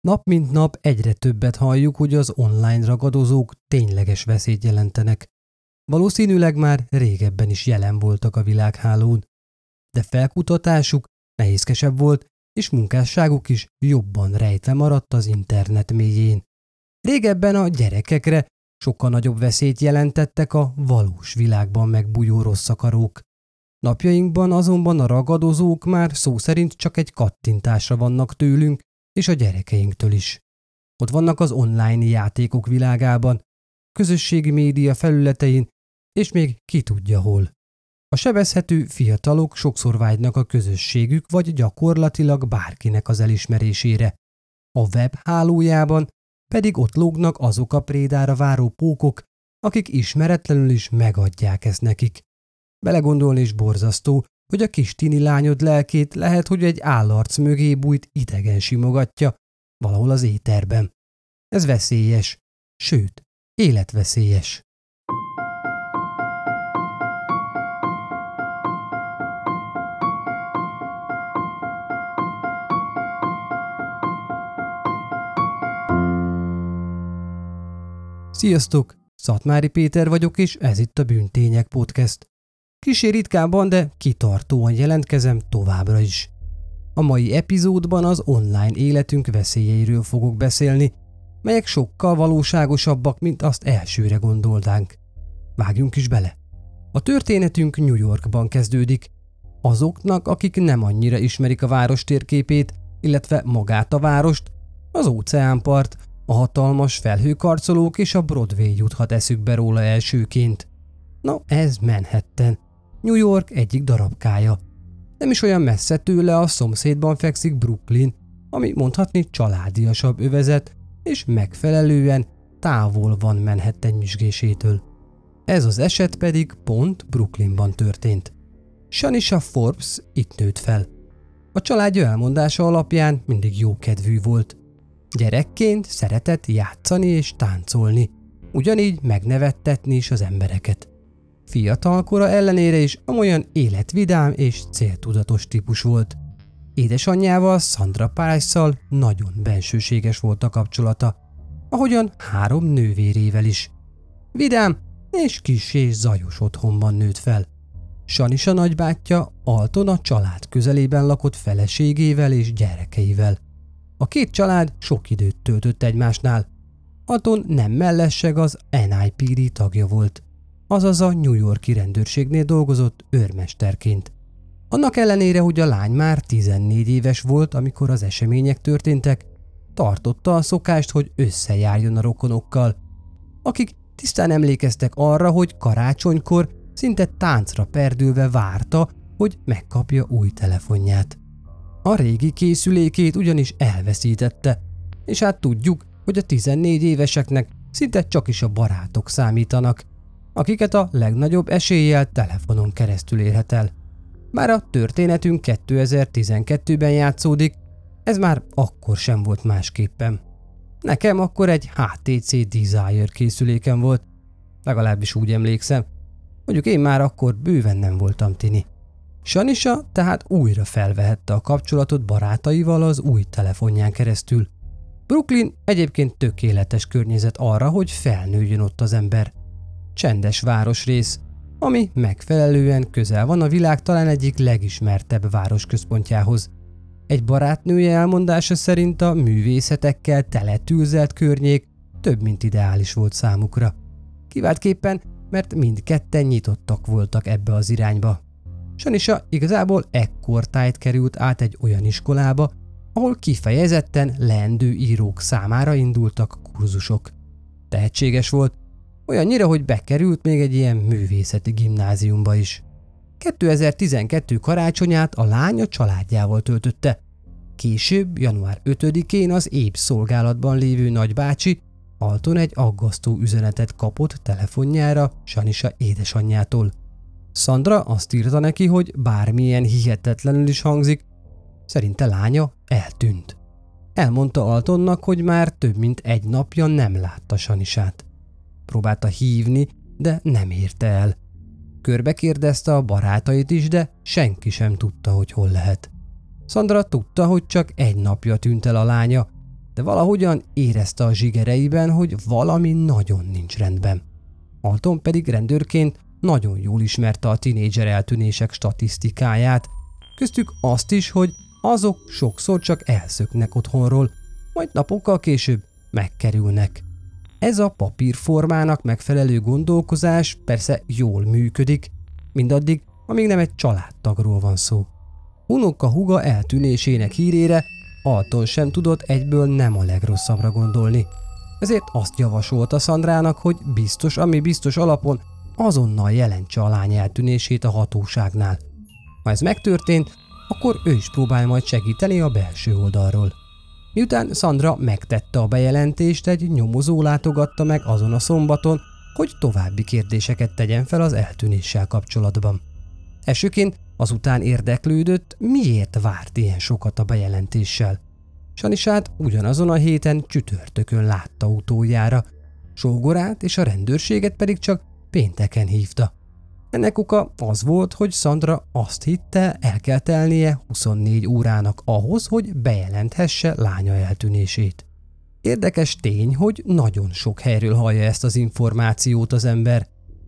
Nap mint nap egyre többet halljuk, hogy az online ragadozók tényleges veszélyt jelentenek. Valószínűleg már régebben is jelen voltak a világhálón, de felkutatásuk nehézkesebb volt, és munkásságuk is jobban rejtve maradt az internet mélyén. Régebben a gyerekekre sokkal nagyobb veszélyt jelentettek a valós világban megbújó rosszakarók. Napjainkban azonban a ragadozók már szó szerint csak egy kattintásra vannak tőlünk és a gyerekeinktől is. Ott vannak az online játékok világában, közösségi média felületein, és még ki tudja hol. A sebezhető fiatalok sokszor vágynak a közösségük vagy gyakorlatilag bárkinek az elismerésére. A web hálójában pedig ott lógnak azok a prédára váró pókok, akik ismeretlenül is megadják ezt nekik. Belegondolni is borzasztó, hogy a kis tini lányod lelkét lehet, hogy egy állarc mögé bújt idegen simogatja, valahol az éterben. Ez veszélyes, sőt, életveszélyes. Sziasztok! Szatmári Péter vagyok, és ez itt a Bűntények Podcast. Kisé ritkábban, de kitartóan jelentkezem továbbra is. A mai epizódban az online életünk veszélyeiről fogok beszélni, melyek sokkal valóságosabbak, mint azt elsőre gondoltánk. Vágjunk is bele. A történetünk New Yorkban kezdődik. Azoknak, akik nem annyira ismerik a város térképét, illetve magát a várost, az óceánpart, a hatalmas felhőkarcolók és a Broadway juthat eszükbe róla elsőként. Na, ez Manhattan. New York egyik darabkája. Nem is olyan messze tőle a szomszédban fekszik Brooklyn, ami mondhatni családiasabb övezet, és megfelelően távol van Manhattan nyüzsgésétől. Ez az eset pedig pont Brooklynban történt. Shanisha Forbes itt nőtt fel. A családja elmondása alapján mindig jókedvű volt. Gyerekként szeretett játszani és táncolni, ugyanígy megnevettetni is az embereket. Fiatalkora ellenére is amolyan életvidám és céltudatos típus volt. Édesanyjával, Sandra price nagyon bensőséges volt a kapcsolata, ahogyan három nővérével is. Vidám és kis és zajos otthonban nőtt fel. Sanisa nagybátyja Alton a család közelében lakott feleségével és gyerekeivel. A két család sok időt töltött egymásnál. Aton nem mellesseg az NIPD tagja volt, azaz a New Yorki rendőrségnél dolgozott őrmesterként. Annak ellenére, hogy a lány már 14 éves volt, amikor az események történtek, tartotta a szokást, hogy összejárjon a rokonokkal, akik tisztán emlékeztek arra, hogy karácsonykor szinte táncra perdülve várta, hogy megkapja új telefonját. A régi készülékét ugyanis elveszítette, és hát tudjuk, hogy a 14 éveseknek szinte csak is a barátok számítanak, akiket a legnagyobb eséllyel telefonon keresztül érhet el. Bár a történetünk 2012-ben játszódik, ez már akkor sem volt másképpen. Nekem akkor egy HTC Desire készülékem volt, legalábbis úgy emlékszem. Mondjuk én már akkor bőven nem voltam tini. Sanisa tehát újra felvehette a kapcsolatot barátaival az új telefonján keresztül. Brooklyn egyébként tökéletes környezet arra, hogy felnőjön ott az ember. Csendes városrész, ami megfelelően közel van a világ talán egyik legismertebb városközpontjához. Egy barátnője elmondása szerint a művészetekkel teletűzelt környék több mint ideális volt számukra. Kiváltképpen, mert mindketten nyitottak voltak ebbe az irányba. Sanisa igazából ekkortájt került át egy olyan iskolába, ahol kifejezetten leendő írók számára indultak kurzusok. Tehetséges volt, olyannyira, hogy bekerült még egy ilyen művészeti gimnáziumba is. 2012 karácsonyát a lánya családjával töltötte. Később, január 5-én az épp szolgálatban lévő nagybácsi Alton egy aggasztó üzenetet kapott telefonjára Sanisa édesanyjától. Sandra azt írta neki, hogy bármilyen hihetetlenül is hangzik, szerinte lánya eltűnt. Elmondta Altonnak, hogy már több mint egy napja nem látta Sanisát. Próbálta hívni, de nem érte el. Körbe kérdezte a barátait is, de senki sem tudta, hogy hol lehet. Sandra tudta, hogy csak egy napja tűnt el a lánya, de valahogyan érezte a zsigereiben, hogy valami nagyon nincs rendben. Alton pedig rendőrként nagyon jól ismerte a tinédzser eltűnések statisztikáját, köztük azt is, hogy azok sokszor csak elszöknek otthonról, majd napokkal később megkerülnek. Ez a papírformának megfelelő gondolkozás persze jól működik, mindaddig, amíg nem egy családtagról van szó. Unoka huga eltűnésének hírére Alton sem tudott egyből nem a legrosszabbra gondolni. Ezért azt javasolta Szandrának, hogy biztos, ami biztos alapon azonnal jelentse a lány eltűnését a hatóságnál. Ha ez megtörtént, akkor ő is próbál majd segíteni a belső oldalról. Miután Sandra megtette a bejelentést, egy nyomozó látogatta meg azon a szombaton, hogy további kérdéseket tegyen fel az eltűnéssel kapcsolatban. Elsőként azután érdeklődött, miért várt ilyen sokat a bejelentéssel. Sanisát ugyanazon a héten csütörtökön látta utoljára, sógorát és a rendőrséget pedig csak pénteken hívta. Ennek oka az volt, hogy Sandra azt hitte, el kell telnie 24 órának ahhoz, hogy bejelenthesse lánya eltűnését. Érdekes tény, hogy nagyon sok helyről hallja ezt az információt az ember,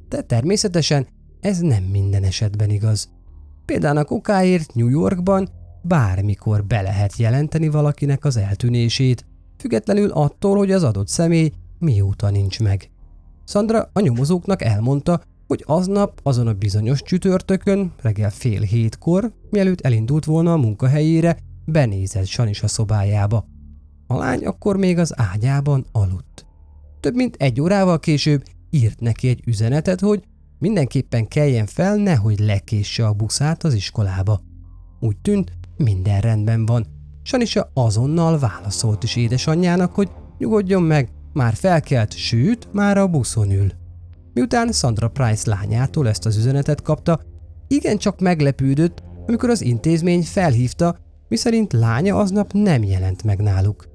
de természetesen ez nem minden esetben igaz. Például a kokáért New Yorkban bármikor be lehet jelenteni valakinek az eltűnését, függetlenül attól, hogy az adott személy mióta nincs meg. Sandra a nyomozóknak elmondta, hogy aznap azon a bizonyos csütörtökön, reggel fél hétkor, mielőtt elindult volna a munkahelyére, benézett Sanis a szobájába. A lány akkor még az ágyában aludt. Több mint egy órával később írt neki egy üzenetet, hogy mindenképpen keljen fel, nehogy lekésse a buszát az iskolába. Úgy tűnt, minden rendben van. Sanisa azonnal válaszolt is édesanyjának, hogy nyugodjon meg, már felkelt, sőt, már a buszon ül. Miután Sandra Price lányától ezt az üzenetet kapta, igencsak meglepődött, amikor az intézmény felhívta, miszerint lánya aznap nem jelent meg náluk.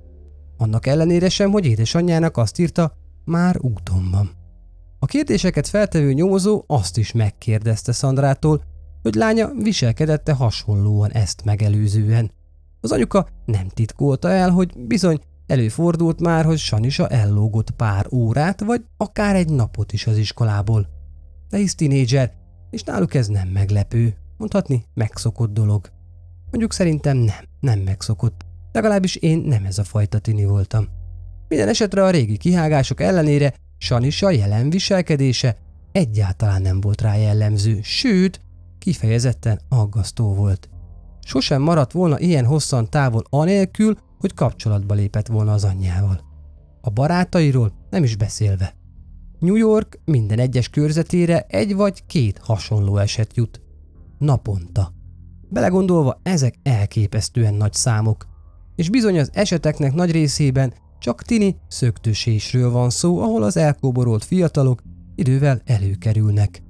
Annak ellenére sem, hogy édesanyjának azt írta, már úton van. A kérdéseket feltevő nyomozó azt is megkérdezte Szandrától, hogy lánya viselkedette hasonlóan ezt megelőzően. Az anyuka nem titkolta el, hogy bizony Előfordult már, hogy Sanisa ellógott pár órát, vagy akár egy napot is az iskolából. De hisz tinédzser, és náluk ez nem meglepő, mondhatni megszokott dolog. Mondjuk szerintem nem, nem megszokott. Legalábbis én nem ez a fajta tini voltam. Minden esetre a régi kihágások ellenére Sanisa jelen viselkedése egyáltalán nem volt rá jellemző, sőt, kifejezetten aggasztó volt. Sosem maradt volna ilyen hosszan távol anélkül, hogy kapcsolatba lépett volna az anyjával. A barátairól nem is beszélve. New York minden egyes körzetére egy vagy két hasonló eset jut. Naponta. Belegondolva ezek elképesztően nagy számok, és bizony az eseteknek nagy részében csak tini szöktősésről van szó, ahol az elkóborolt fiatalok idővel előkerülnek.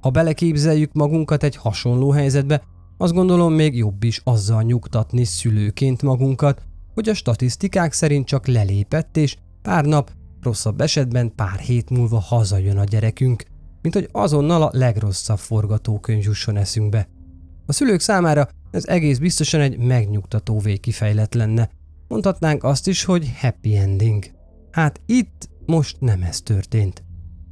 Ha beleképzeljük magunkat egy hasonló helyzetbe, azt gondolom még jobb is azzal nyugtatni szülőként magunkat, hogy a statisztikák szerint csak lelépett, és pár nap, rosszabb esetben pár hét múlva hazajön a gyerekünk, mint hogy azonnal a legrosszabb forgatókönyv jusson eszünkbe. A szülők számára ez egész biztosan egy megnyugtató végkifejlet lenne. Mondhatnánk azt is, hogy happy ending. Hát itt most nem ez történt.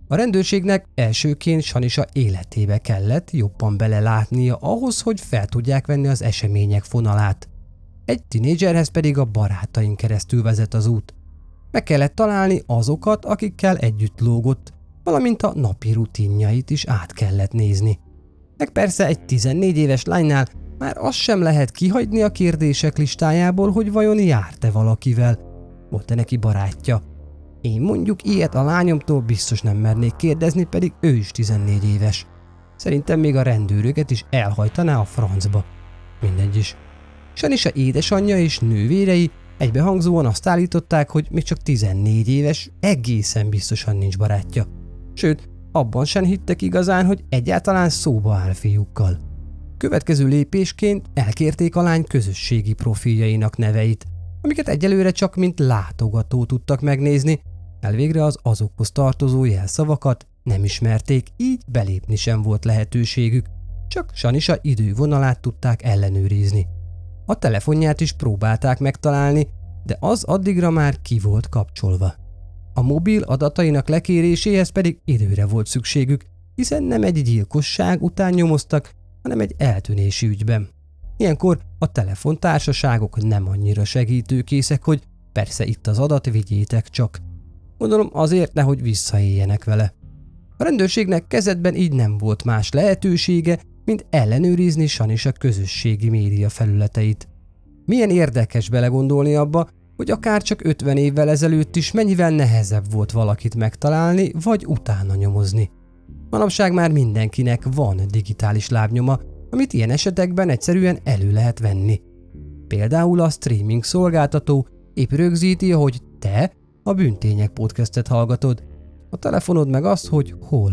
A rendőrségnek elsőként Sanisa életébe kellett jobban belelátnia ahhoz, hogy fel tudják venni az események fonalát. Egy tinédzserhez pedig a barátain keresztül vezet az út. Meg kellett találni azokat, akikkel együtt lógott, valamint a napi rutinjait is át kellett nézni. Meg persze egy 14 éves lánynál már azt sem lehet kihagyni a kérdések listájából, hogy vajon járt-e valakivel. Volt-e neki barátja? Én mondjuk ilyet a lányomtól biztos nem mernék kérdezni, pedig ő is 14 éves. Szerintem még a rendőröket is elhajtaná a francba. Mindegy is. Sanisa édesanyja és nővérei egybehangzóan azt állították, hogy még csak 14 éves, egészen biztosan nincs barátja. Sőt, abban sem hittek igazán, hogy egyáltalán szóba áll fiúkkal. Következő lépésként elkérték a lány közösségi profiljainak neveit, amiket egyelőre csak mint látogató tudtak megnézni, elvégre az azokhoz tartozó jelszavakat nem ismerték, így belépni sem volt lehetőségük, csak Sanisa idővonalát tudták ellenőrizni. A telefonját is próbálták megtalálni, de az addigra már ki volt kapcsolva. A mobil adatainak lekéréséhez pedig időre volt szükségük, hiszen nem egy gyilkosság után nyomoztak, hanem egy eltűnési ügyben. Ilyenkor a telefontársaságok nem annyira segítőkészek, hogy persze itt az adat, vigyétek csak. Gondolom azért nehogy visszaéljenek vele. A rendőrségnek kezedben így nem volt más lehetősége, mint ellenőrizni Sanis a közösségi média felületeit. Milyen érdekes belegondolni abba, hogy akár csak 50 évvel ezelőtt is mennyivel nehezebb volt valakit megtalálni, vagy utána nyomozni. Manapság már mindenkinek van digitális lábnyoma, amit ilyen esetekben egyszerűen elő lehet venni. Például a streaming szolgáltató épp rögzíti, hogy te a Bűntények podcastet hallgatod. A telefonod meg azt, hogy hol.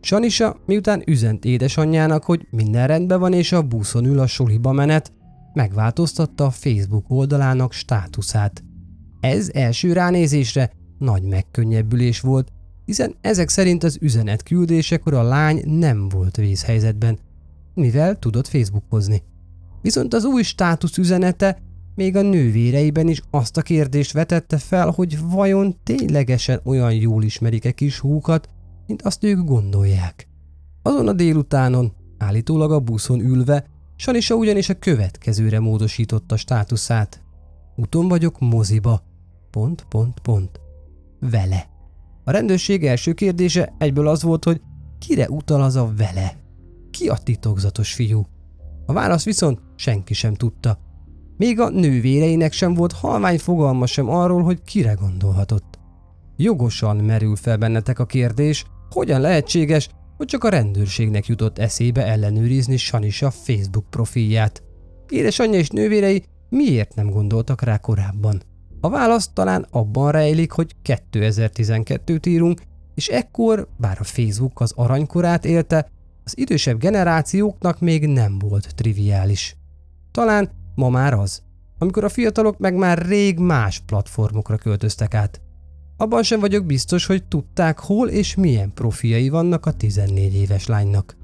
Sanisa, miután üzent édesanyjának, hogy minden rendben van és a buszon ül a soliba menet, megváltoztatta a Facebook oldalának státuszát. Ez első ránézésre nagy megkönnyebbülés volt, hiszen ezek szerint az üzenet küldésekor a lány nem volt vészhelyzetben, mivel tudott Facebookozni. Viszont az új státusz üzenete még a nővéreiben is azt a kérdést vetette fel, hogy vajon ténylegesen olyan jól ismerik-e kis húkat, mint azt ők gondolják. Azon a délutánon, állítólag a buszon ülve, Sanisa ugyanis a következőre módosította státuszát. Uton vagyok moziba. Pont, pont, pont. Vele. A rendőrség első kérdése egyből az volt, hogy kire utal az a vele? Ki a titokzatos fiú? A válasz viszont senki sem tudta. Még a nővéreinek sem volt halvány fogalma sem arról, hogy kire gondolhatott. Jogosan merül fel bennetek a kérdés, hogyan lehetséges, hogy csak a rendőrségnek jutott eszébe ellenőrizni Sanisa Facebook profilját. Édesanyja és nővérei miért nem gondoltak rá korábban? A válasz talán abban rejlik, hogy 2012-t írunk, és ekkor, bár a Facebook az aranykorát élte, az idősebb generációknak még nem volt triviális. Talán ma már az, amikor a fiatalok meg már rég más platformokra költöztek át. Abban sem vagyok biztos, hogy tudták, hol és milyen profiai vannak a 14 éves lánynak.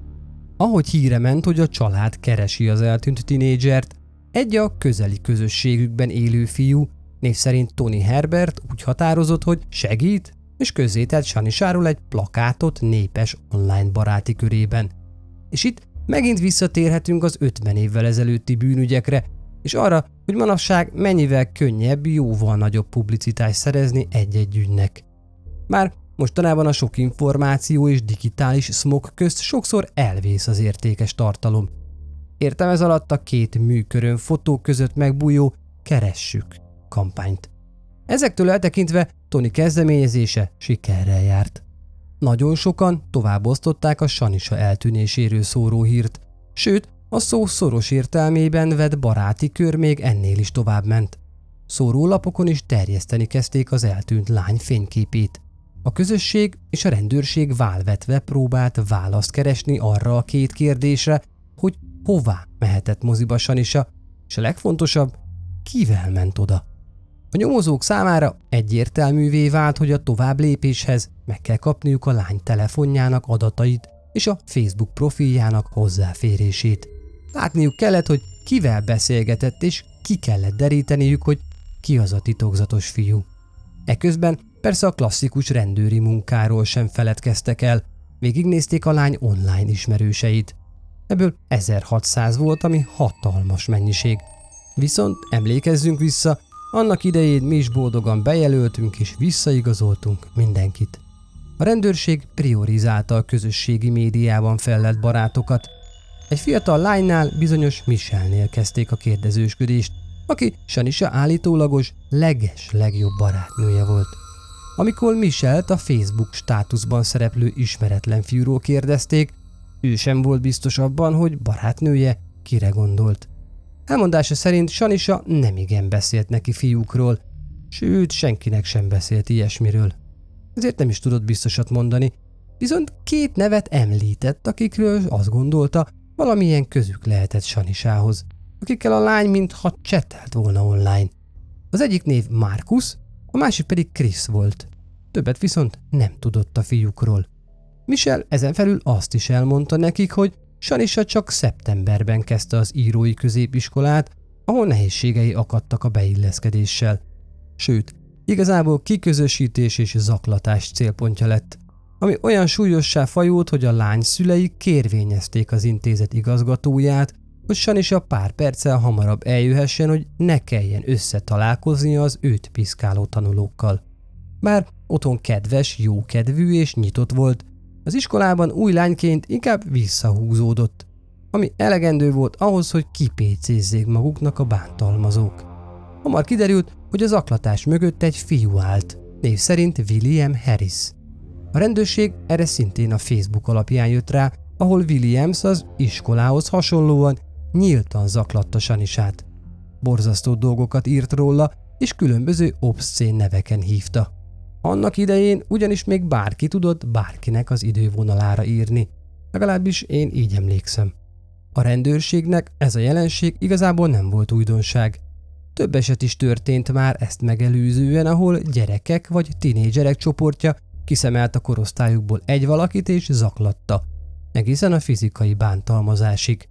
Ahogy híre ment, hogy a család keresi az eltűnt tinédzsert, egy a közeli közösségükben élő fiú, név szerint Tony Herbert úgy határozott, hogy segít, és közzétett Sanisáról egy plakátot népes online baráti körében. És itt megint visszatérhetünk az 50 évvel ezelőtti bűnügyekre, és arra, hogy manapság mennyivel könnyebb jóval nagyobb publicitást szerezni egy-egy ügynek. Már mostanában a sok információ és digitális smog közt sokszor elvész az értékes tartalom. Értem ez alatt a két műkörön fotók között megbújó Keressük kampányt. Ezektől eltekintve Tony kezdeményezése sikerrel járt. Nagyon sokan továbbosztották a Sanisa eltűnéséről szóró hírt, sőt, a szó szoros értelmében vett baráti kör még ennél is tovább ment. Szórólapokon is terjeszteni kezdték az eltűnt lány fényképét. A közösség és a rendőrség válvetve próbált választ keresni arra a két kérdésre, hogy hová mehetett moziba Sanisa, és a legfontosabb, kivel ment oda. A nyomozók számára egyértelművé vált, hogy a tovább lépéshez meg kell kapniuk a lány telefonjának adatait és a Facebook profiljának hozzáférését. Látniuk kellett, hogy kivel beszélgetett, és ki kellett deríteniük, hogy ki az a titokzatos fiú. Eközben persze a klasszikus rendőri munkáról sem feledkeztek el, végignézték a lány online ismerőseit. Ebből 1600 volt, ami hatalmas mennyiség. Viszont emlékezzünk vissza, annak idején mi is boldogan bejelöltünk és visszaigazoltunk mindenkit. A rendőrség priorizálta a közösségi médiában fellett barátokat. Egy fiatal lánynál bizonyos Michelnél kezdték a kérdezősködést, aki Sanisa állítólagos leges legjobb barátnője volt. Amikor Michelt a Facebook státuszban szereplő ismeretlen fiúról kérdezték, ő sem volt biztos abban, hogy barátnője kire gondolt. Elmondása szerint Sanisa nemigen beszélt neki fiúkról, sőt senkinek sem beszélt ilyesmiről. Ezért nem is tudott biztosat mondani, viszont két nevet említett, akikről azt gondolta, valamilyen közük lehetett Sanisához, akikkel a lány mintha csetelt volna online. Az egyik név Markus, a másik pedig Chris volt. Többet viszont nem tudott a fiúkról. Michel ezen felül azt is elmondta nekik, hogy Sanisa csak szeptemberben kezdte az írói középiskolát, ahol nehézségei akadtak a beilleszkedéssel. Sőt, igazából kiközösítés és zaklatás célpontja lett, ami olyan súlyossá fajult, hogy a lány szülei kérvényezték az intézet igazgatóját, hogy Sanisa pár perccel hamarabb eljöhessen, hogy ne kelljen összetalálkoznia az őt piszkáló tanulókkal. Bár otthon kedves, jókedvű és nyitott volt, az iskolában új lányként inkább visszahúzódott, ami elegendő volt ahhoz, hogy kipécézzék maguknak a bántalmazók. Hamar kiderült, hogy az aklatás mögött egy fiú állt, név szerint William Harris. A rendőrség erre szintén a Facebook alapján jött rá, ahol Williams az iskolához hasonlóan nyíltan zaklatta Sanisát. Borzasztó dolgokat írt róla, és különböző obszcén neveken hívta. Annak idején ugyanis még bárki tudott bárkinek az idővonalára írni. Legalábbis én így emlékszem. A rendőrségnek ez a jelenség igazából nem volt újdonság. Több eset is történt már ezt megelőzően, ahol gyerekek vagy tinédzserek csoportja kiszemelt a korosztályukból egy valakit és zaklatta, egészen a fizikai bántalmazásig.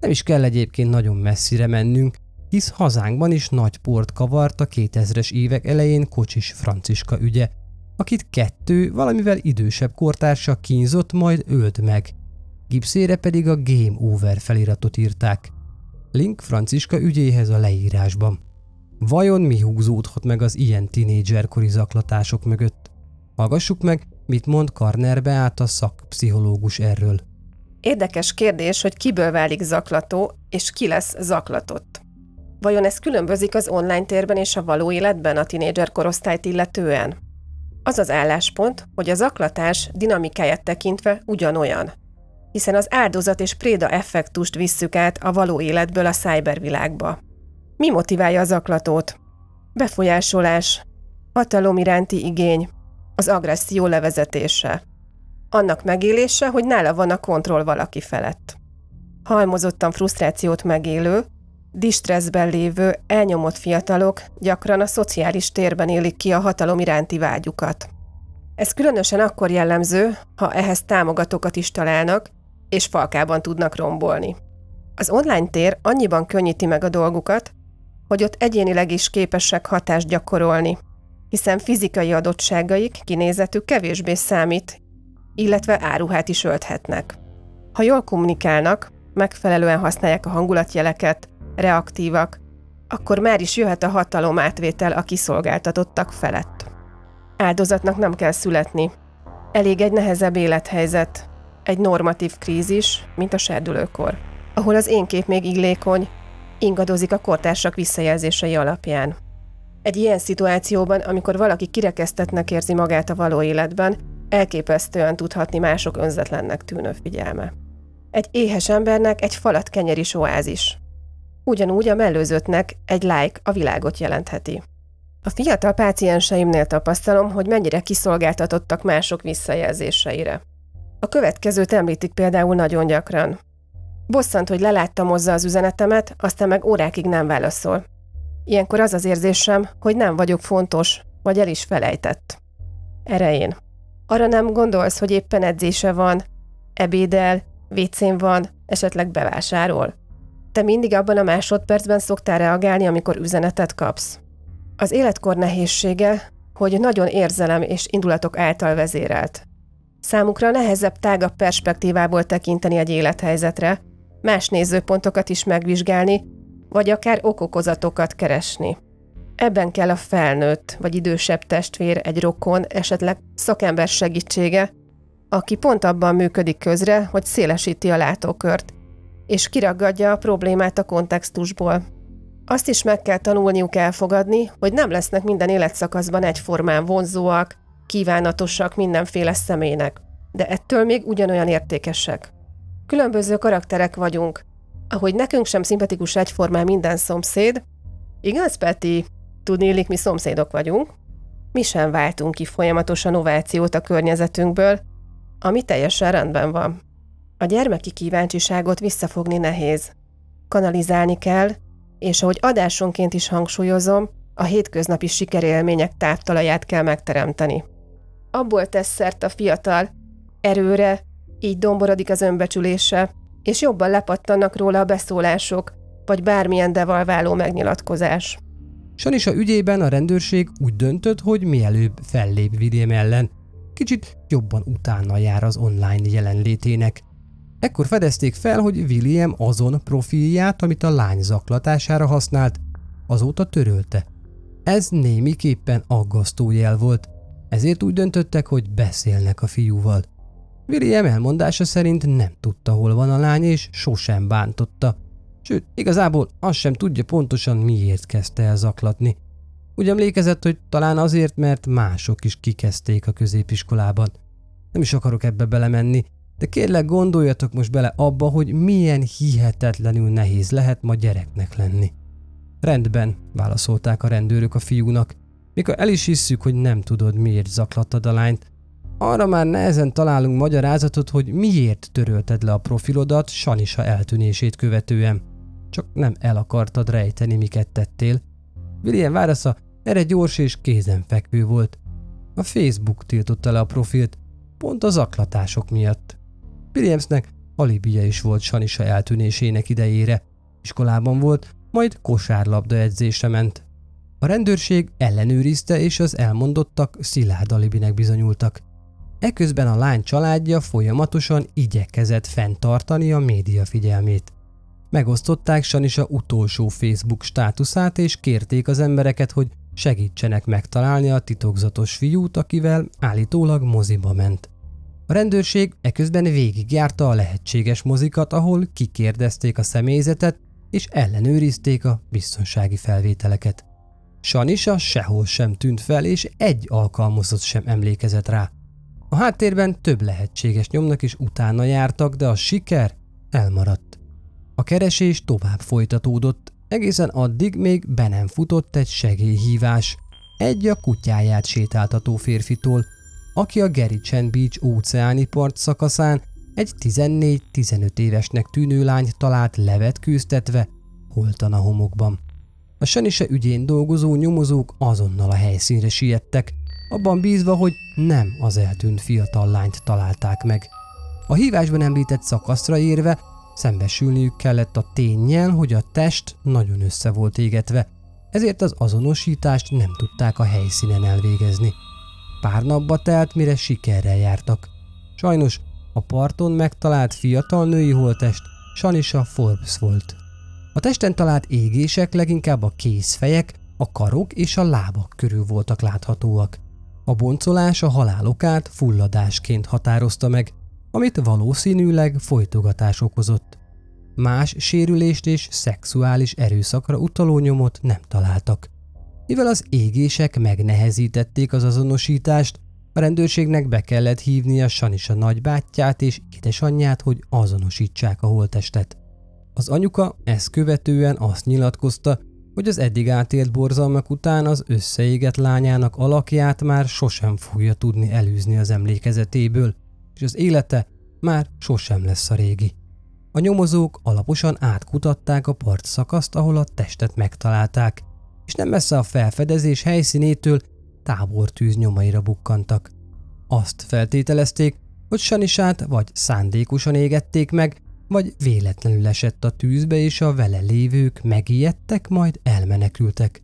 Nem is kell egyébként nagyon messzire mennünk, hisz hazánkban is nagy port kavart a 2000-es évek elején Kocsis Franciska ügye, akit kettő valamivel idősebb kortársa kínzott, majd ölt meg. Gipszére pedig a Game Over feliratot írták. Link Franciska ügyéhez a leírásban. Vajon mi húzódhat meg az ilyen tinédzserkori zaklatások mögött? Hallgassuk meg, mit mond Karnerbe át a szakpszichológus erről. Érdekes kérdés, hogy kiből válik zaklató, és ki lesz zaklatott. Vajon ez különbözik az online térben és a való életben a tinédzser korosztályt illetően? Az az álláspont, hogy a zaklatás dinamikáját tekintve ugyanolyan, hiszen az áldozat és préda effektust visszük át a való életből a szájbervilágba. Mi motiválja a zaklatót? Befolyásolás, hatalom iránti igény, az agresszió levezetése. Annak megélése, hogy nála van a kontroll valaki felett. Halmozottan frusztrációt megélő, distresszben lévő, elnyomott fiatalok gyakran a szociális térben élik ki a hatalom iránti vágyukat. Ez különösen akkor jellemző, ha ehhez támogatókat is találnak, és falkában tudnak rombolni. Az online tér annyiban könnyíti meg a dolgukat, hogy ott egyénileg is képesek hatást gyakorolni, hiszen fizikai adottságaik, kinézetük kevésbé számít, illetve áruhát is ölthetnek. Ha jól kommunikálnak, megfelelően használják a hangulatjeleket, reaktívak, akkor már is jöhet a hatalom átvétel a kiszolgáltatottak felett. Áldozatnak nem kell születni. Elég egy nehezebb élethelyzet, egy normatív krízis, mint a serdülőkor, ahol az én kép még illékony, ingadozik a kortársak visszajelzései alapján. Egy ilyen szituációban, amikor valaki kirekesztetnek érzi magát a való életben, elképesztően tudhatni mások önzetlennek tűnő figyelme. Egy éhes embernek egy falat kenyeris oázis. Ugyanúgy a mellőzöttnek egy like a világot jelentheti. A fiatal pácienseimnél tapasztalom, hogy mennyire kiszolgáltatottak mások visszajelzéseire. A következőt említik például nagyon gyakran. Bosszant, hogy leláttam hozzá az üzenetemet, aztán meg órákig nem válaszol. Ilyenkor az az érzésem, hogy nem vagyok fontos, vagy el is felejtett. Erején. Arra nem gondolsz, hogy éppen edzése van, ebédel, vécén van, esetleg bevásárol? Te mindig abban a másodpercben szoktál reagálni, amikor üzenetet kapsz. Az életkor nehézsége, hogy nagyon érzelem és indulatok által vezérelt. Számukra nehezebb tágabb perspektívából tekinteni egy élethelyzetre, más nézőpontokat is megvizsgálni, vagy akár okokozatokat keresni. Ebben kell a felnőtt vagy idősebb testvér, egy rokon, esetleg szakember segítsége, aki pont abban működik közre, hogy szélesíti a látókört, és kiragadja a problémát a kontextusból. Azt is meg kell tanulniuk elfogadni, hogy nem lesznek minden életszakaszban egyformán vonzóak, kívánatosak mindenféle személynek, de ettől még ugyanolyan értékesek. Különböző karakterek vagyunk. Ahogy nekünk sem szimpatikus egyformán minden szomszéd, igaz, Peti? Tudnélik, mi szomszédok vagyunk. Mi sem váltunk ki folyamatosan ovációt a környezetünkből, ami teljesen rendben van. A gyermeki kíváncsiságot visszafogni nehéz. Kanalizálni kell, és ahogy adásonként is hangsúlyozom, a hétköznapi sikerélmények táptalaját kell megteremteni. Abból tesz szert a fiatal, erőre, így domborodik az önbecsülése, és jobban lepattannak róla a beszólások, vagy bármilyen devalváló megnyilatkozás. Sanisa ügyében a rendőrség úgy döntött, hogy mielőbb fellép William ellen. Kicsit jobban utána jár az online jelenlétének. Ekkor fedezték fel, hogy William azon profilját, amit a lány zaklatására használt, azóta törölte. Ez némiképpen aggasztó jel volt, ezért úgy döntöttek, hogy beszélnek a fiúval. William elmondása szerint nem tudta, hol van a lány, és sosem bántotta. Sőt, igazából azt sem tudja pontosan, miért kezdte el zaklatni. Úgy emlékezett, hogy talán azért, mert mások is kikezdték a középiskolában. Nem is akarok ebbe belemenni, de kérlek gondoljatok most bele abba, hogy milyen hihetetlenül nehéz lehet ma gyereknek lenni. Rendben, válaszolták a rendőrök a fiúnak. Mikor el is hisszük, hogy nem tudod, miért zaklattad a lányt, arra már nehezen találunk magyarázatot, hogy miért törölted le a profilodat Sanisa eltűnését követően. Csak nem el akartad rejteni, miket tettél. William válasza erre gyors és kézenfekvő volt. A Facebook tiltotta le a profilt, pont az zaklatások miatt. Williamsnek alibija is volt Sanisa eltűnésének idejére. Iskolában volt, majd kosárlabda edzésre ment. A rendőrség ellenőrizte, és az elmondottak szilárd alibinek bizonyultak. Eközben a lány családja folyamatosan igyekezett fenntartani a média figyelmét. Megosztották Sanisa utolsó Facebook státuszát, és kérték az embereket, hogy segítsenek megtalálni a titokzatos fiút, akivel állítólag moziba ment. A rendőrség eközben végigjárta a lehetséges mozikat, ahol kikérdezték a személyzetet, és ellenőrizték a biztonsági felvételeket. Sanisa sehol sem tűnt fel, és egy alkalmazott sem emlékezett rá. A háttérben több lehetséges nyomnak is utána jártak, de a siker elmaradt. A keresés tovább folytatódott, egészen addig még be nem futott egy segélyhívás, egy a kutyáját sétáltató férfitól, aki a Gericsen Beach óceáni part szakaszán egy 14-15 évesnek tűnő lányt talált levetkőztetve, holtan a homokban. A Sanise ügyén dolgozó nyomozók azonnal a helyszínre siettek, abban bízva, hogy nem az eltűnt fiatal lányt találták meg. A hívásban említett szakaszra érve szembesülniük kellett a tényjel, hogy a test nagyon össze volt égetve, ezért az azonosítást nem tudták a helyszínen elvégezni. Pár napba telt, mire sikerrel jártak. Sajnos a parton megtalált fiatal női holtest Sanisa Forbes volt. A testen talált égések leginkább a kézfejek, a karok és a lábak körül voltak láthatóak. A boncolás a halálokát fulladásként határozta meg, amit valószínűleg folytogatás okozott. Más sérülést és szexuális erőszakra utaló nyomot nem találtak. Mivel az égések megnehezítették az azonosítást, a rendőrségnek be kellett hívni a Sanisa nagybátyját és édesanyját, hogy azonosítsák a holtestet. Az anyuka ezt követően azt nyilatkozta, hogy az eddig átélt borzalmak után az összeégett lányának alakját már sosem fogja tudni elűzni az emlékezetéből, és az élete már sosem lesz a régi. A nyomozók alaposan átkutatták a partszakaszt, ahol a testet megtalálták, és nem messze a felfedezés helyszínétől tábortűz nyomaira bukkantak. Azt feltételezték, hogy Sanisát vagy szándékosan égették meg, vagy véletlenül esett a tűzbe, és a vele lévők megijedtek, majd elmenekültek.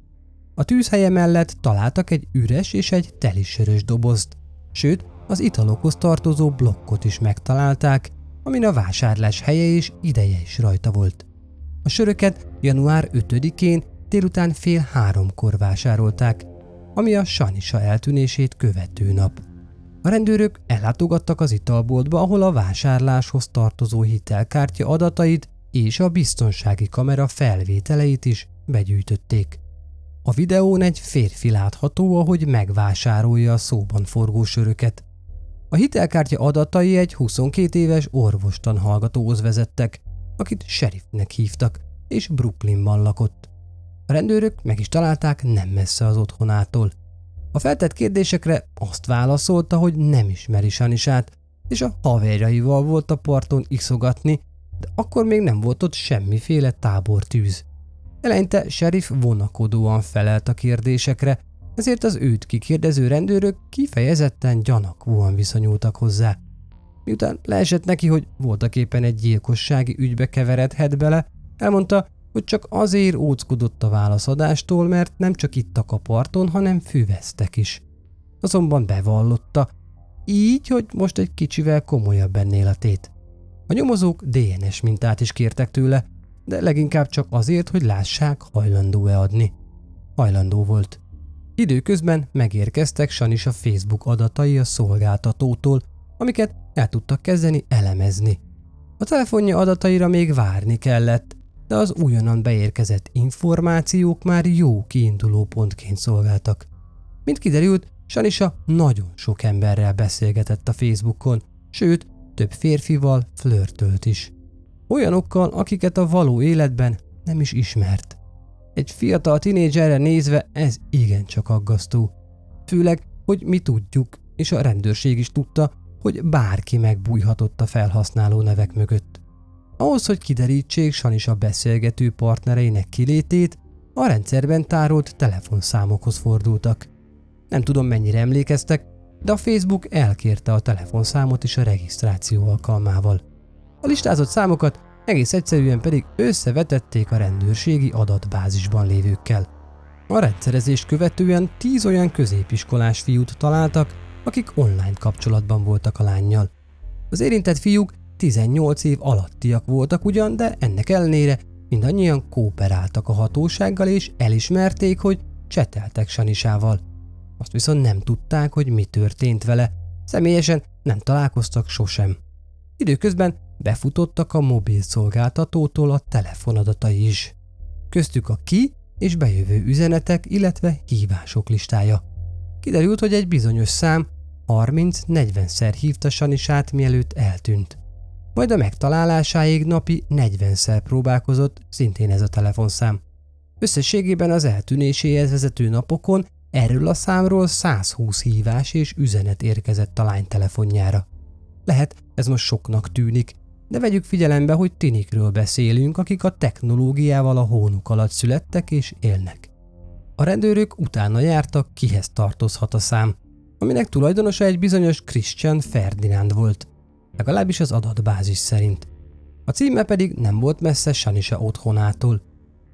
A tűzhelye mellett találtak egy üres és egy telisörös dobozt, sőt, az italokhoz tartozó blokkot is megtalálták, amin a vásárlás helye és ideje is rajta volt. A söröket január 5-én délután fél háromkor vásárolták, ami a Sanisa eltűnését követő nap. A rendőrök ellátogattak az italboltba, ahol a vásárláshoz tartozó hitelkártya adatait és a biztonsági kamera felvételeit is begyűjtötték. A videón egy férfi látható, ahogy megvásárolja a szóban forgó söröket. A hitelkártya adatai egy 22 éves orvostan hallgatóhoz vezettek, akit sheriffnek hívtak, és Brooklynban lakott. A rendőrök meg is találták nem messze az otthonától – a feltett kérdésekre azt válaszolta, hogy nem ismeri Sanisát, és a haverjaival volt a parton iszogatni, de akkor még nem volt ott semmiféle tábortűz. Eleinte sheriff vonakodóan felelt a kérdésekre, ezért az őt kikérdező rendőrök kifejezetten gyanakvóan viszonyultak hozzá. Miután leesett neki, hogy voltak éppen egy gyilkossági ügybe keveredhet bele, elmondta, hogy csak azért óckodott a válaszadástól, mert nem csak ittak a parton, hanem füveztek is. Azonban bevallotta, így, hogy most egy kicsivel komolyabb ennél a tét. A nyomozók DNS mintát is kértek tőle, de leginkább csak azért, hogy lássák, hajlandó-e adni. Hajlandó volt. Időközben megérkeztek Sanis a Facebook adatai a szolgáltatótól, amiket el tudtak kezdeni elemezni. A telefonja adataira még várni kellett, de az újonnan beérkezett információk már jó kiinduló pontként szolgáltak. Mint kiderült, Sanisa nagyon sok emberrel beszélgetett a Facebookon, sőt, több férfival flörtölt is. Olyanokkal, akiket a való életben nem is ismert. Egy fiatal tinédzserre nézve ez igencsak aggasztó. Főleg, hogy mi tudjuk, és a rendőrség is tudta, hogy bárki megbújhatott a felhasználó nevek mögött. Ahhoz, hogy kiderítsék a beszélgető partnereinek kilétét, a rendszerben tárolt telefonszámokhoz fordultak. Nem tudom mennyire emlékeztek, de a Facebook elkérte a telefonszámot is a regisztráció alkalmával. A listázott számokat egész egyszerűen pedig összevetették a rendőrségi adatbázisban lévőkkel. A rendszerezést követően tíz olyan középiskolás fiút találtak, akik online kapcsolatban voltak a lányjal. Az érintett fiúk 18 év alattiak voltak ugyan, de ennek ellenére mindannyian kooperáltak a hatósággal és elismerték, hogy cseteltek Sanisával. Azt viszont nem tudták, hogy mi történt vele, személyesen nem találkoztak sosem. Időközben befutottak a mobil szolgáltatótól a telefonadatai is. Köztük a ki és bejövő üzenetek, illetve hívások listája. Kiderült, hogy egy bizonyos szám 30-40-szer hívta Sanisát, mielőtt eltűnt. Majd a megtalálásáig napi 40-szer próbálkozott, szintén ez a telefonszám. Összességében az eltűnéséhez vezető napokon erről a számról 120 hívás és üzenet érkezett a lány telefonjára. Lehet, ez most soknak tűnik, de vegyük figyelembe, hogy tinikről beszélünk, akik a technológiával a hónuk alatt születtek és élnek. A rendőrök utána jártak, kihez tartozhat a szám, aminek tulajdonosa egy bizonyos Christian Ferdinand volt, legalábbis az adatbázis szerint. A címe pedig nem volt messze Sanisa otthonától.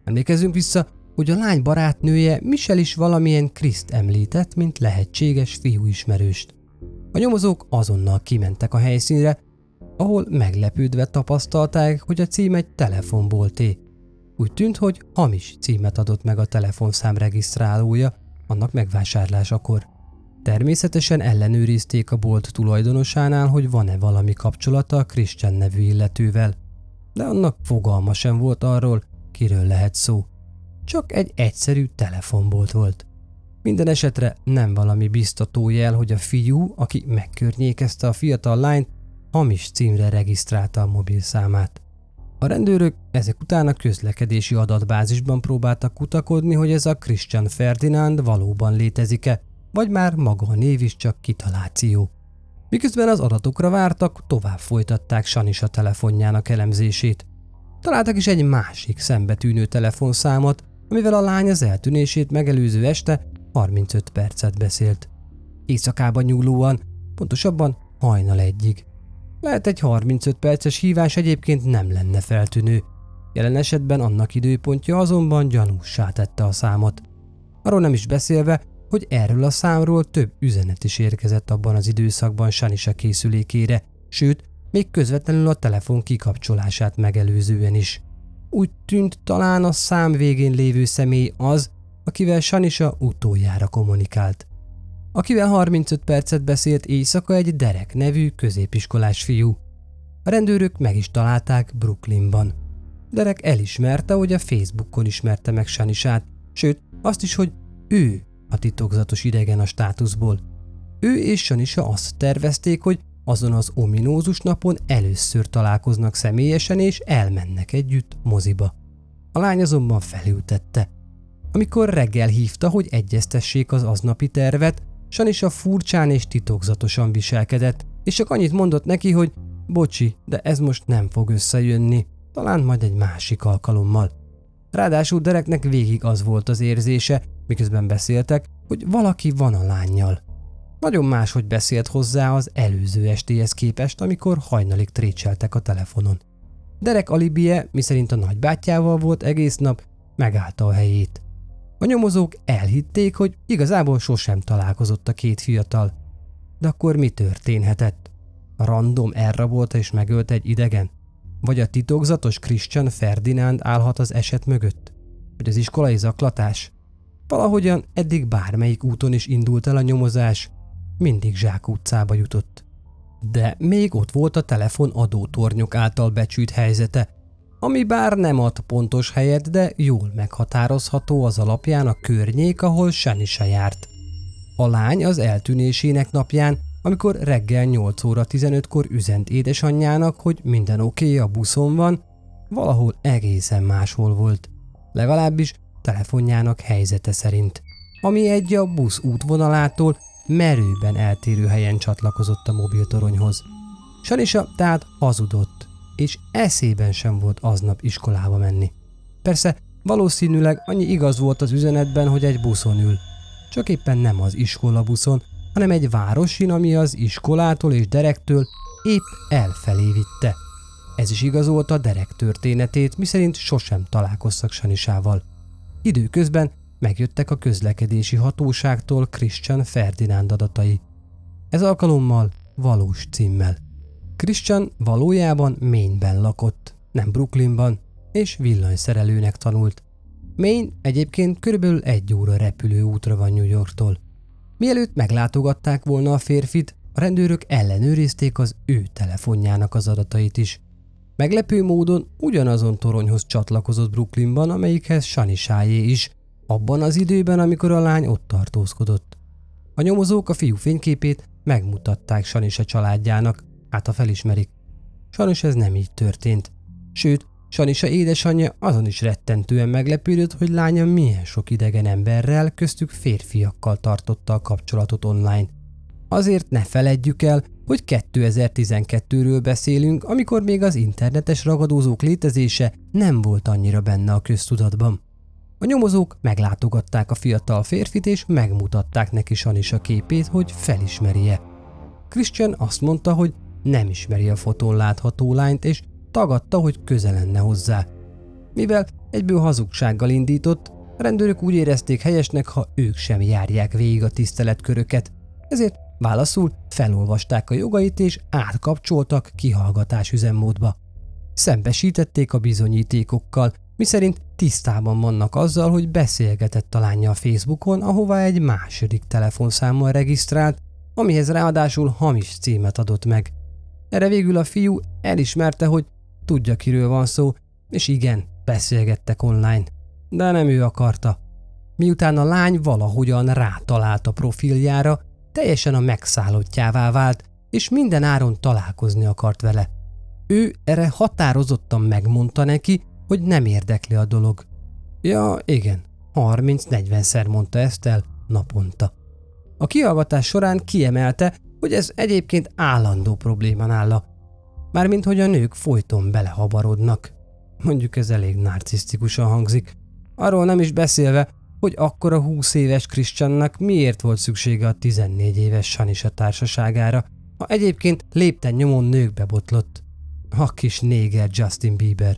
Emlékezzünk vissza, hogy a lány barátnője Michel is valamilyen Kriszt említett, mint lehetséges fiúismerőst. A nyomozók azonnal kimentek a helyszínre, ahol meglepődve tapasztalták, hogy a cím egy telefonbolté. Úgy tűnt, hogy hamis címet adott meg a telefonszám regisztrálója annak megvásárlásakor. Természetesen ellenőrizték a bolt tulajdonosánál, hogy van-e valami kapcsolata a Christian nevű illetővel, de annak fogalma sem volt arról, kiről lehet szó. Csak egy egyszerű telefonbolt volt. Minden esetre nem valami biztató jel, hogy a fiú, aki megkörnyékezte a fiatal lányt, hamis címre regisztrálta a mobil számát. A rendőrök ezek után a közlekedési adatbázisban próbáltak kutakodni, hogy ez a Christian Ferdinand valóban létezik-e, vagy már maga a név is csak kitaláció. Miközben az adatokra vártak, tovább folytatták Sanisa telefonjának elemzését. Találtak is egy másik szembetűnő telefonszámot, amivel a lány az eltűnését megelőző este 35 percet beszélt. Éjszakában nyúlóan, pontosabban hajnal egyig. Lehet egy 35 perces hívás egyébként nem lenne feltűnő. Jelen esetben annak időpontja azonban gyanúsá tette a számot. Arról nem is beszélve, hogy erről a számról több üzenet is érkezett abban az időszakban Sanisa készülékére, sőt, még közvetlenül a telefon kikapcsolását megelőzően is. Úgy tűnt talán a szám végén lévő személy az, akivel Sanisa utoljára kommunikált. Akivel 35 percet beszélt éjszaka egy Derek nevű középiskolás fiú. A rendőrök meg is találták Brooklynban. Derek elismerte, hogy a Facebookon ismerte meg Sanisát, sőt azt is, hogy ő a titokzatos idegen a státuszból. Ő és Sanisa azt tervezték, hogy azon az ominózus napon először találkoznak személyesen és elmennek együtt moziba. A lány azonban felültette. Amikor reggel hívta, hogy egyeztessék az aznapi tervet, Sanisa furcsán és titokzatosan viselkedett, és csak annyit mondott neki, hogy bocsi, de ez most nem fog összejönni, talán majd egy másik alkalommal. Ráadásul Dereknek végig az volt az érzése, miközben beszéltek, hogy valaki van a lányjal. Nagyon máshogy beszélt hozzá az előző estéhez képest, amikor hajnalig trécseltek a telefonon. Derek alibie, miszerint a nagybátyjával volt egész nap, megállta a helyét. A nyomozók elhitték, hogy igazából sosem találkozott a két fiatal. De akkor mi történhetett? A random elrabolta és megölte egy idegen? Vagy a titokzatos Christian Ferdinand állhat az eset mögött? Vagy az iskolai zaklatás? Valahogyan eddig bármelyik úton is indult el a nyomozás, mindig Zsák utcába jutott. De még ott volt a telefon adótornyok által becsült helyzete, ami bár nem ad pontos helyet, de jól meghatározható az alapján a környék, ahol Sanisa járt. A lány az eltűnésének napján, amikor reggel 8 óra 15-kor üzent édesanyjának, hogy minden oké, okay, a buszon van, valahol egészen máshol volt. Legalábbis telefonjának helyzete szerint, ami egy a busz útvonalától merőben eltérő helyen csatlakozott a mobiltoronyhoz. Sanisa tehát hazudott, és eszében sem volt aznap iskolába menni. Persze, valószínűleg annyi igaz volt az üzenetben, hogy egy buszon ül. Csak éppen nem az iskola buszon, hanem egy városin, ami az iskolától és Derektől épp elfelé vitte. Ez is igazolta Derek történetét, miszerint sosem találkoztak Sanisával. Időközben megjöttek a közlekedési hatóságtól Christian Ferdinand adatai. Ez alkalommal valós címmel. Christian valójában Maineben lakott, nem Brooklynban, és villanyszerelőnek tanult. Maine egyébként körülbelül egy óra repülő útra van New Yorktól. Mielőtt meglátogatták volna a férfit, a rendőrök ellenőrizték az ő telefonjának az adatait is. Meglepő módon ugyanazon toronyhoz csatlakozott Brooklynban, amelyikhez Shani Sájé is, abban az időben, amikor a lány ott tartózkodott. A nyomozók a fiú fényképét megmutatták Sanisa családjának, hát a felismerik. Sajnos ez nem így történt. Sőt, Sanisa édesanyja azon is rettentően meglepődött, hogy lánya milyen sok idegen emberrel, köztük férfiakkal tartotta a kapcsolatot online. Azért ne feledjük el, hogy 2012-ről beszélünk, amikor még az internetes ragadózók létezése nem volt annyira benne a köztudatban. A nyomozók meglátogatták a fiatal férfit és megmutatták neki Sanisa képét, hogy felismerje. Christian azt mondta, hogy nem ismeri a fotón látható lányt, és tagadta, hogy köze lenne hozzá. Mivel egyből hazugsággal indított, a rendőrök úgy érezték helyesnek, ha ők sem járják végig a tiszteletköröket, ezért válaszul felolvasták a jogait és átkapcsoltak kihallgatás üzemmódba. Szembesítették a bizonyítékokkal, miszerint tisztában vannak azzal, hogy beszélgetett a lánya a Facebookon, ahová egy második telefonszámmal regisztrált, amihez ráadásul hamis címet adott meg. Erre végül a fiú elismerte, hogy tudja kiről van szó, és igen, beszélgettek online. De nem ő akarta. Miután a lány valahogyan rátalált a profiljára, teljesen a megszállottjává vált, és minden áron találkozni akart vele. Ő erre határozottan megmondta neki, hogy nem érdekli a dolog. Ja, igen, 30-40-szer mondta ezt el naponta. A kihallgatás során kiemelte, hogy ez egyébként állandó probléma nála. Mármint, hogy a nők folyton belehabarodnak. Mondjuk ez elég narcisztikusan hangzik. Arról nem is beszélve, hogy akkor a 20 éves Christiannak miért volt szüksége a 14 éves Sanisa társaságára, ha egyébként lépten nyomon nőkbe botlott. A kis néger Justin Bieber.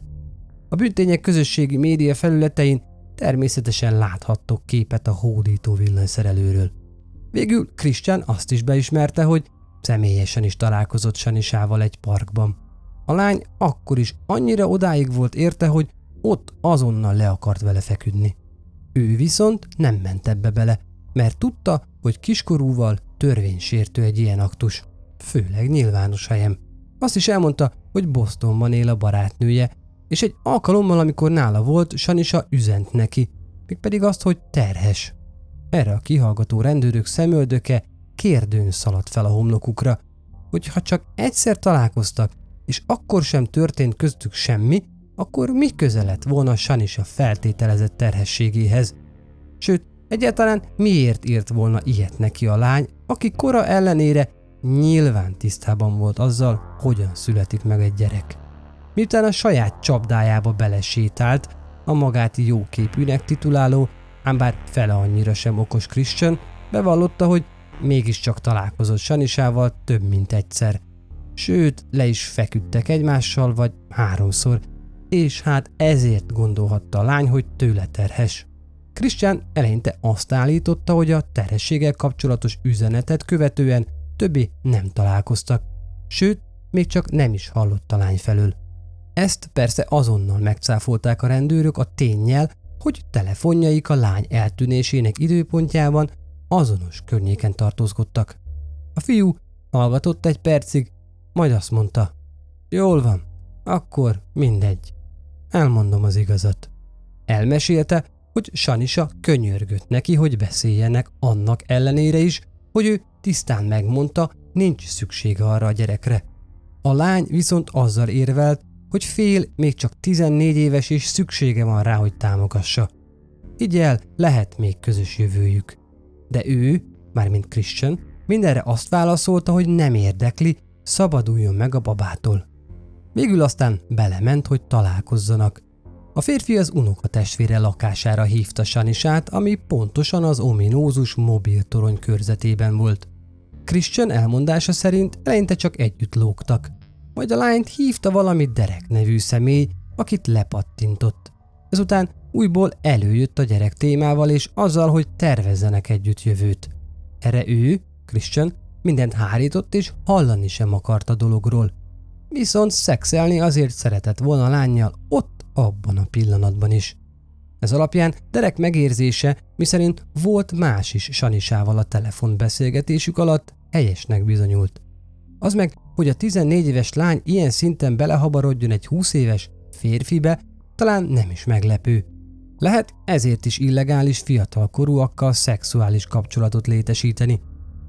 A bűntények közösségi média felületein természetesen láthattok képet a hódító villanyszerelőről. Végül Christian azt is beismerte, hogy személyesen is találkozott Sanisával egy parkban. A lány akkor is annyira odáig volt érte, hogy ott azonnal le akart vele feküdni. Ő viszont nem ment ebbe bele, mert tudta, hogy kiskorúval törvénysértő egy ilyen aktus, főleg nyilvános helyem. Azt is elmondta, hogy Bostonban él a barátnője, és egy alkalommal, amikor nála volt, Sanisa üzent neki, mégpedig azt, hogy terhes. Erre a kihallgató rendőrök szemöldöke kérdőn szaladt fel a homlokukra, hogy ha csak egyszer találkoztak, és akkor sem történt köztük semmi, akkor mi köze volna Sanisa feltételezett terhességéhez? Sőt, egyáltalán miért írt volna ilyet neki a lány, aki kora ellenére nyilván tisztában volt azzal, hogyan születik meg egy gyerek. Miután a saját csapdájába belesétált, a magát jóképűnek tituláló ám bár fele annyira sem okos Christian, bevallotta, hogy mégiscsak találkozott Sanisával több mint egyszer. sőt, le is feküdtek egymással vagy háromszor, és hát ezért gondolhatta a lány, hogy tőle terhes. Christian eleinte azt állította, hogy a terhességgel kapcsolatos üzenetet követően többé nem találkoztak, sőt, még csak nem is hallott a lány felől. Ezt persze azonnal megcáfolták a rendőrök a tényjel, hogy telefonjaik a lány eltűnésének időpontjában azonos környéken tartózkodtak. A fiú hallgatott egy percig, majd azt mondta, jól van, akkor mindegy. Elmondom az igazat. Elmesélte, hogy Sanisa könyörgött neki, hogy beszéljenek annak ellenére is, hogy ő tisztán megmondta, nincs szüksége arra a gyerekre. A lány viszont azzal érvelt, hogy fél még csak 14 éves és szüksége van rá, hogy támogassa. Így el, lehet még közös jövőjük. De ő, mármint Christian, mindenre azt válaszolta, hogy nem érdekli, szabaduljon meg a babától. Végül aztán belement, hogy találkozzanak. A férfi az unokatestvére lakására hívta Sanisát, ami pontosan az ominózus mobiltorony körzetében volt. Christian elmondása szerint eleinte csak együtt lógtak, majd a lányt hívta valami Derek nevű személy, akit lepattintott. Ezután újból előjött a gyerek témával és azzal, hogy tervezzenek együtt jövőt. Erre ő, Christian, mindent hárított és hallani sem akart a dologról. Viszont szexelni azért szeretett volna a lányjal ott, abban a pillanatban is. Ez alapján Derek megérzése, miszerint volt más is Sanisával a telefonbeszélgetésük alatt, helyesnek bizonyult. Az meg, hogy a 14 éves lány ilyen szinten belehabarodjon egy 20 éves férfibe, talán nem is meglepő. Lehet ezért is illegális fiatal korúakkal szexuális kapcsolatot létesíteni.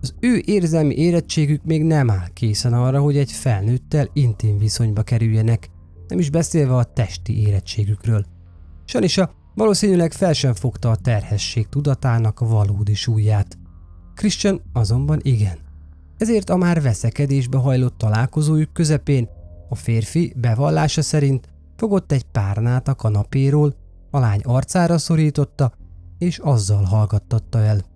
Az ő érzelmi érettségük még nem áll készen arra, hogy egy felnőttel intim viszonyba kerüljenek, nem is beszélve a testi érettségükről. Sanisa valószínűleg fel sem fogta a terhesség tudatának valódi súlyát. Christian azonban igen. Ezért a már veszekedésbe hajlott találkozójuk közepén a férfi bevallása szerint fogott egy párnát a kanapéról, a lány arcára szorította, és azzal hallgattatta el.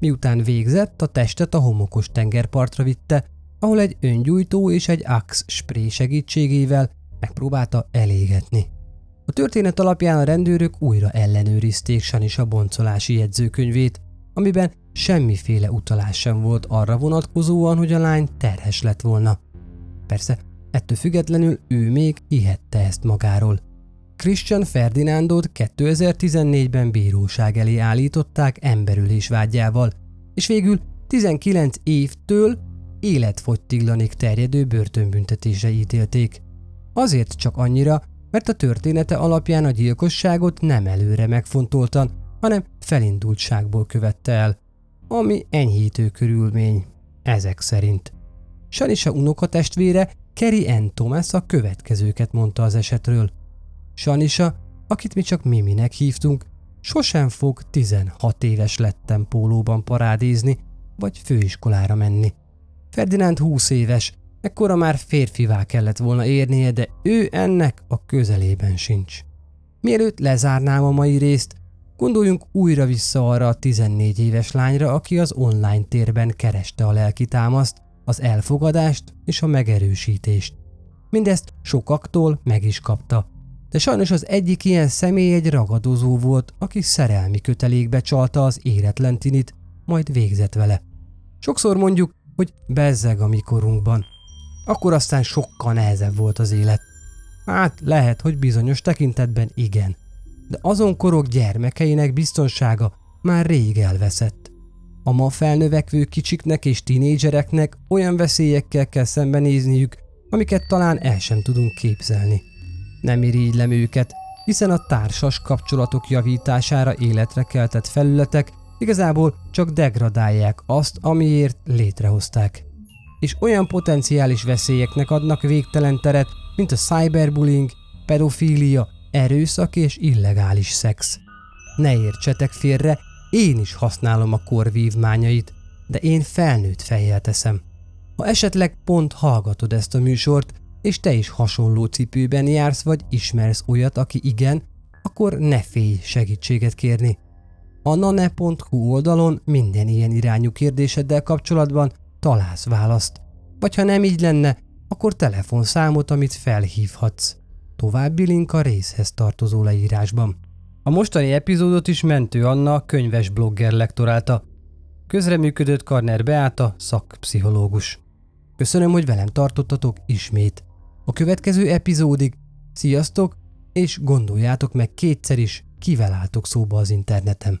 Miután végzett, a testet a homokos tengerpartra vitte, ahol egy öngyújtó és egy ax spré segítségével megpróbálta elégetni. A történet alapján a rendőrök újra ellenőrizték Sanis a boncolási jegyzőkönyvét, amiben semmiféle utalás sem volt arra vonatkozóan, hogy a lány terhes lett volna. Persze, ettől függetlenül ő még hihette ezt magáról. Christian Ferdinándot 2014-ben bíróság elé állították emberülés vágyával, és végül 19 évtől életfogytiglanig terjedő börtönbüntetésre ítélték. Azért csak annyira, mert a története alapján a gyilkosságot nem előre megfontoltan, hanem felindultságból követte el, ami enyhítő körülmény, ezek szerint. Sanisa unokatestvére Kerry Ann Thomas a következőket mondta az esetről. Sanisa, akit mi csak Miminek hívtunk, sosem fog 16 éves lettem pólóban parádézni, vagy főiskolára menni. Ferdinand 20 éves, ekkora már férfivá kellett volna érnie, de ő ennek a közelében sincs. Mielőtt lezárnám a mai részt, Gondoljunk újra vissza arra a 14 éves lányra, aki az online térben kereste a lelkitámaszt, az elfogadást és a megerősítést. Mindezt sokaktól meg is kapta. De sajnos az egyik ilyen személy egy ragadozó volt, aki szerelmi kötelékbe csalta az éretlen tinit, majd végzett vele. Sokszor mondjuk, hogy bezzeg a mikorunkban. Akkor aztán sokkal nehezebb volt az élet. Hát lehet, hogy bizonyos tekintetben igen de azon korok gyermekeinek biztonsága már rég elveszett. A ma felnövekvő kicsiknek és tinédzsereknek olyan veszélyekkel kell szembenézniük, amiket talán el sem tudunk képzelni. Nem irigylem őket, hiszen a társas kapcsolatok javítására életre keltett felületek igazából csak degradálják azt, amiért létrehozták. És olyan potenciális veszélyeknek adnak végtelen teret, mint a cyberbullying, pedofília erőszak és illegális szex. Ne értsetek félre, én is használom a kor vívmányait, de én felnőtt fejjel teszem. Ha esetleg pont hallgatod ezt a műsort, és te is hasonló cipőben jársz, vagy ismersz olyat, aki igen, akkor ne félj segítséget kérni. A nane.hu oldalon minden ilyen irányú kérdéseddel kapcsolatban találsz választ. Vagy ha nem így lenne, akkor telefonszámot, amit felhívhatsz. További link a részhez tartozó leírásban. A mostani epizódot is Mentő Anna, könyves blogger lektorálta. Közreműködött Karner Beáta, szakpszichológus. Köszönöm, hogy velem tartottatok ismét. A következő epizódig sziasztok, és gondoljátok meg kétszer is, kivel álltok szóba az interneten.